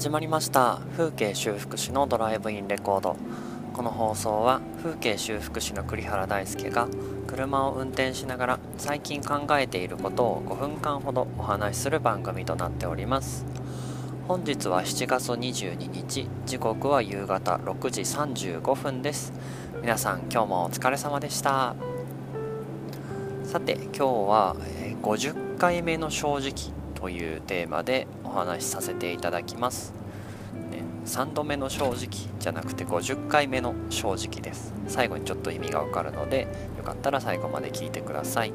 始まりました。風景修復師のドライブインレコード。この放送は風景修復師の栗原大輔が車を運転しながら最近考えていることを5分間ほどお話しする番組となっております。本日は7月22日時刻は夕方6時35分です。皆さん今日もお疲れ様でした。さて今日は50回目の正直。というテーマでお話しさせていただきます、ね、3度目の正直じゃなくて50回目の正直です。最後にちょっと意味がわかるのでよかったら最後まで聞いてください。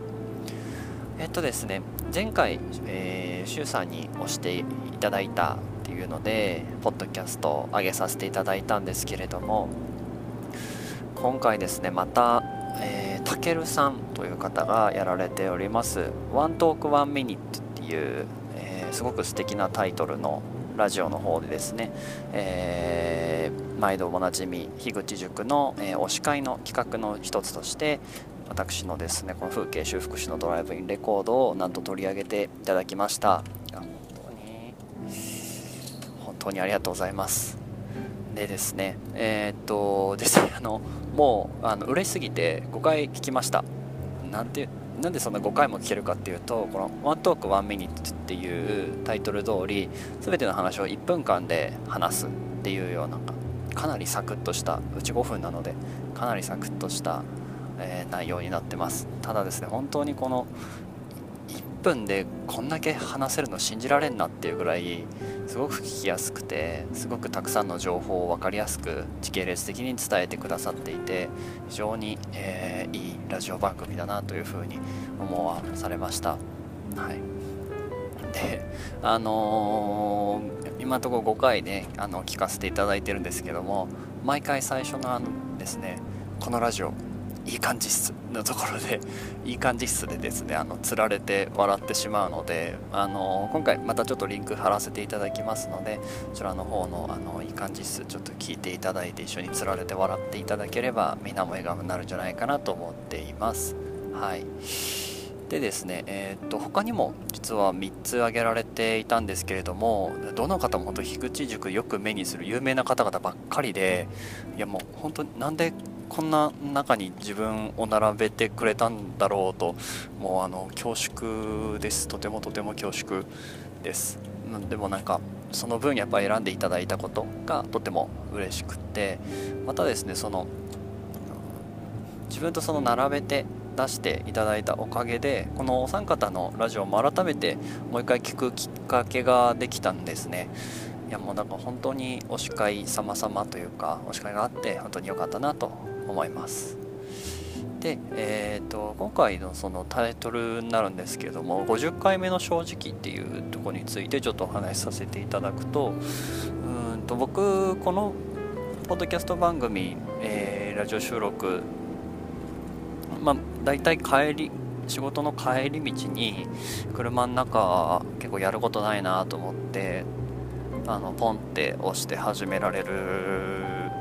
えっとですね前回、えー、シュウさんに押していただいたっていうのでポッドキャストを上げさせていただいたんですけれども今回ですねまたえ、たけるさんという方がやられております「ワントークワンミニット」いう、えー、すごく素敵なタイトルのラジオの方でですね、えー、毎度おなじみ樋口塾の、えー、推し会の企画の一つとして私のですねこの風景修復師のドライブインレコードをなんと取り上げていただきました。本当に本当にありがとうございます。でですねえー、っとですねあのもうあの嬉しすぎて5回聞きました。なんてなんでそんな5回も聞けるかっていうとこの「ワントークワンミニッツ」っていうタイトル通り全ての話を1分間で話すっていうようなかなりサクッとしたうち5分なのでかなりサクッとした、えー、内容になってます。ただですね本当にこの分でこんだけ話せるの信じられんなっていうぐらいすごく聞きやすくてすごくたくさんの情報を分かりやすく時系列的に伝えてくださっていて非常に、えー、いいラジオ番組だなというふうに思わされました。はい、であのー、今のところ5回ねあの聞かせていただいてるんですけども毎回最初のあのですねこのラジオいい感じっす。のところでいい感じっすでですねあのつられて笑ってしまうのであの今回またちょっとリンク貼らせていただきますのでこちらの方のあのいい感じっす。ちょっと聞いていただいて一緒につられて笑っていただければみんなも笑顔になるんじゃないかなと思っています。はい。でですね、えー、っと他にも実は3つ挙げられていたんですけれどもどの方も本当樋口塾よく目にする有名な方々ばっかりでいやもう本当なんでこんな中に自分を並べてくれたんだろうともうあの恐縮です。とてもとても恐縮です。でもなんかその分やっぱ選んでいただいたことがとても嬉しくてまたですねその自分とその並べて出していただいたおかげでこのお三方のラジオも改めてもう一回聞くきっかけができたんですね。いやもうなんか本当に推し会様々というか推し会があって本当に良かったなと思います。で、えーと、今回のそのタイトルになるんですけども50回目の正直っていうとこについてちょっとお話しさせていただくとうんと僕このポッドキャスト番組、えー、ラジオ収録まあ大体帰り仕事の帰り道に車の中結構やることないなと思ってあのポンって押して始められる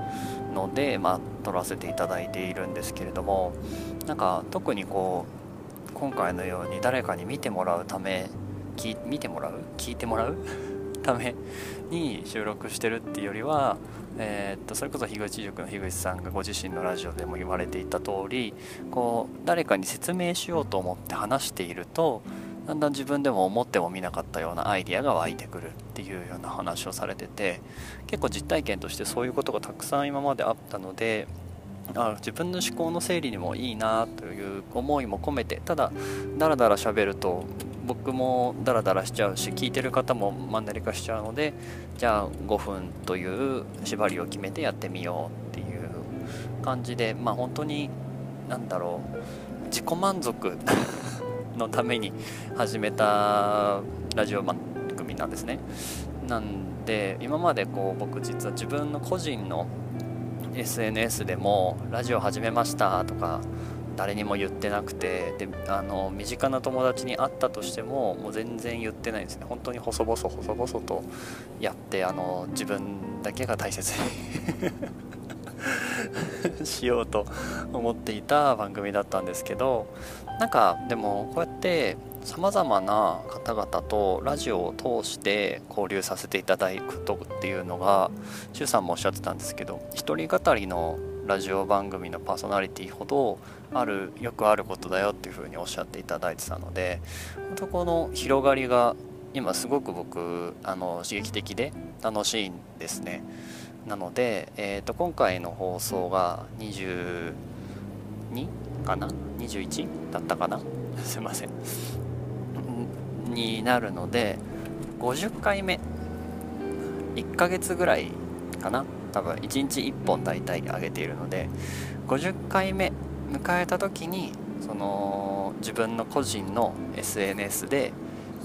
ので、まあ、撮らせていただいているんですけれどもなんか特にこう今回のように誰かに見てもらうため見てもらう？聞いてもらう？ために収録してるっていうよりは、えー、っとそれこそ樋口塾の樋口さんがご自身のラジオでも言われていた通りこう誰かに説明しようと思って話しているとだんだん自分でも思ってもみなかったようなアイディアが湧いてくるっていうような話をされてて結構実体験としてそういうことがたくさん今まであったのであ自分の思考の整理にもいいなという思いも込めてただダラダラ喋ると僕もダラダラしちゃうし聞いてる方もマンネリ化しちゃうのでじゃあ5分という縛りを決めてやってみようっていう感じでまあ本当に何だろう自己満足のために始めたラジオ番組なんですね。なんで今までこう僕実は自分の個人の SNS でもラジオ始めましたとか誰にも言ってなくてであの身近な友達に会ったとしてももう全然言ってないんですね。本当に細々細々とやってあの自分だけが大切に しようと思っていた番組だったんですけどなんかでもこうやってさまざまな方々とラジオを通して交流させていただくことっていうのが周さんもおっしゃってたんですけど一人語りのラジオ番組のパーソナリティほどあるよくあることだよっていうふうにおっしゃっていただいてたので本当この広がりが今すごく僕あの刺激的で楽しいんですね。なので、えー、と今回の放送が22かな？21だったかな？すいません。になるので50回目。1ヶ月ぐらいかな？多分1日1本大体上げているので50回目迎えた時にその自分の個人の SNS で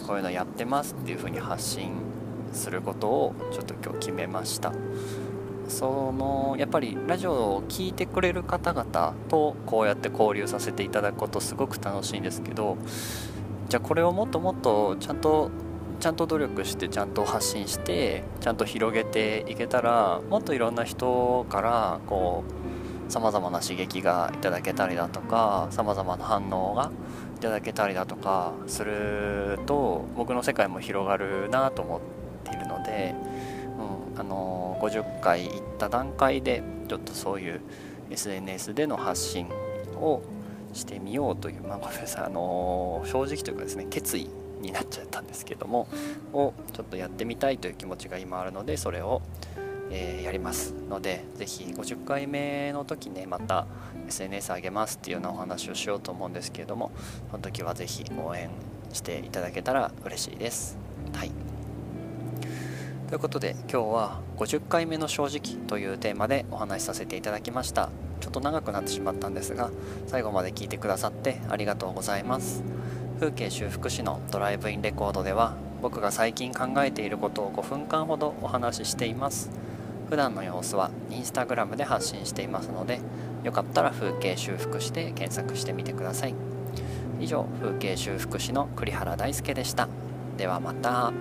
こういうのやってますっていう風に発信することをちょっと今日決めました。そのやっぱりラジオを聴いてくれる方々とこうやって交流させていただくことすごく楽しいんですけどじゃあこれをもっともっとちゃんとちゃんと努力してちゃんと発信してちゃんと広げていけたらもっといろんな人からこうさまざまな刺激がいただけたりだとかさまざまな反応がいただけたりだとかすると僕の世界も広がるなと思っているので、あの50回行った段階でちょっとそういう SNS での発信をしてみようという、まあ、ごめんなさい、あの正直というかですね決意になっちゃったんですけどもをちょっとやってみたいという気持ちが今あるのでそれを、えー、やりますので是非50回目の時ねまた SNS 上げますっていうようなお話をしようと思うんですけれどもその時は是非応援していただけたら嬉しいです。はいということで今日は50回目の正直というテーマでお話しさせていただきました。ちょっと長くなってしまったんですが最後まで聞いてくださってありがとうございます。風景修復師のドライブインレコードでは僕が最近考えていることを5分間ほどお話ししています。普段の様子はインスタグラムで発信していますのでよかったら風景修復師で検索してみてください。以上風景修復師の栗原大輔でした。ではまた。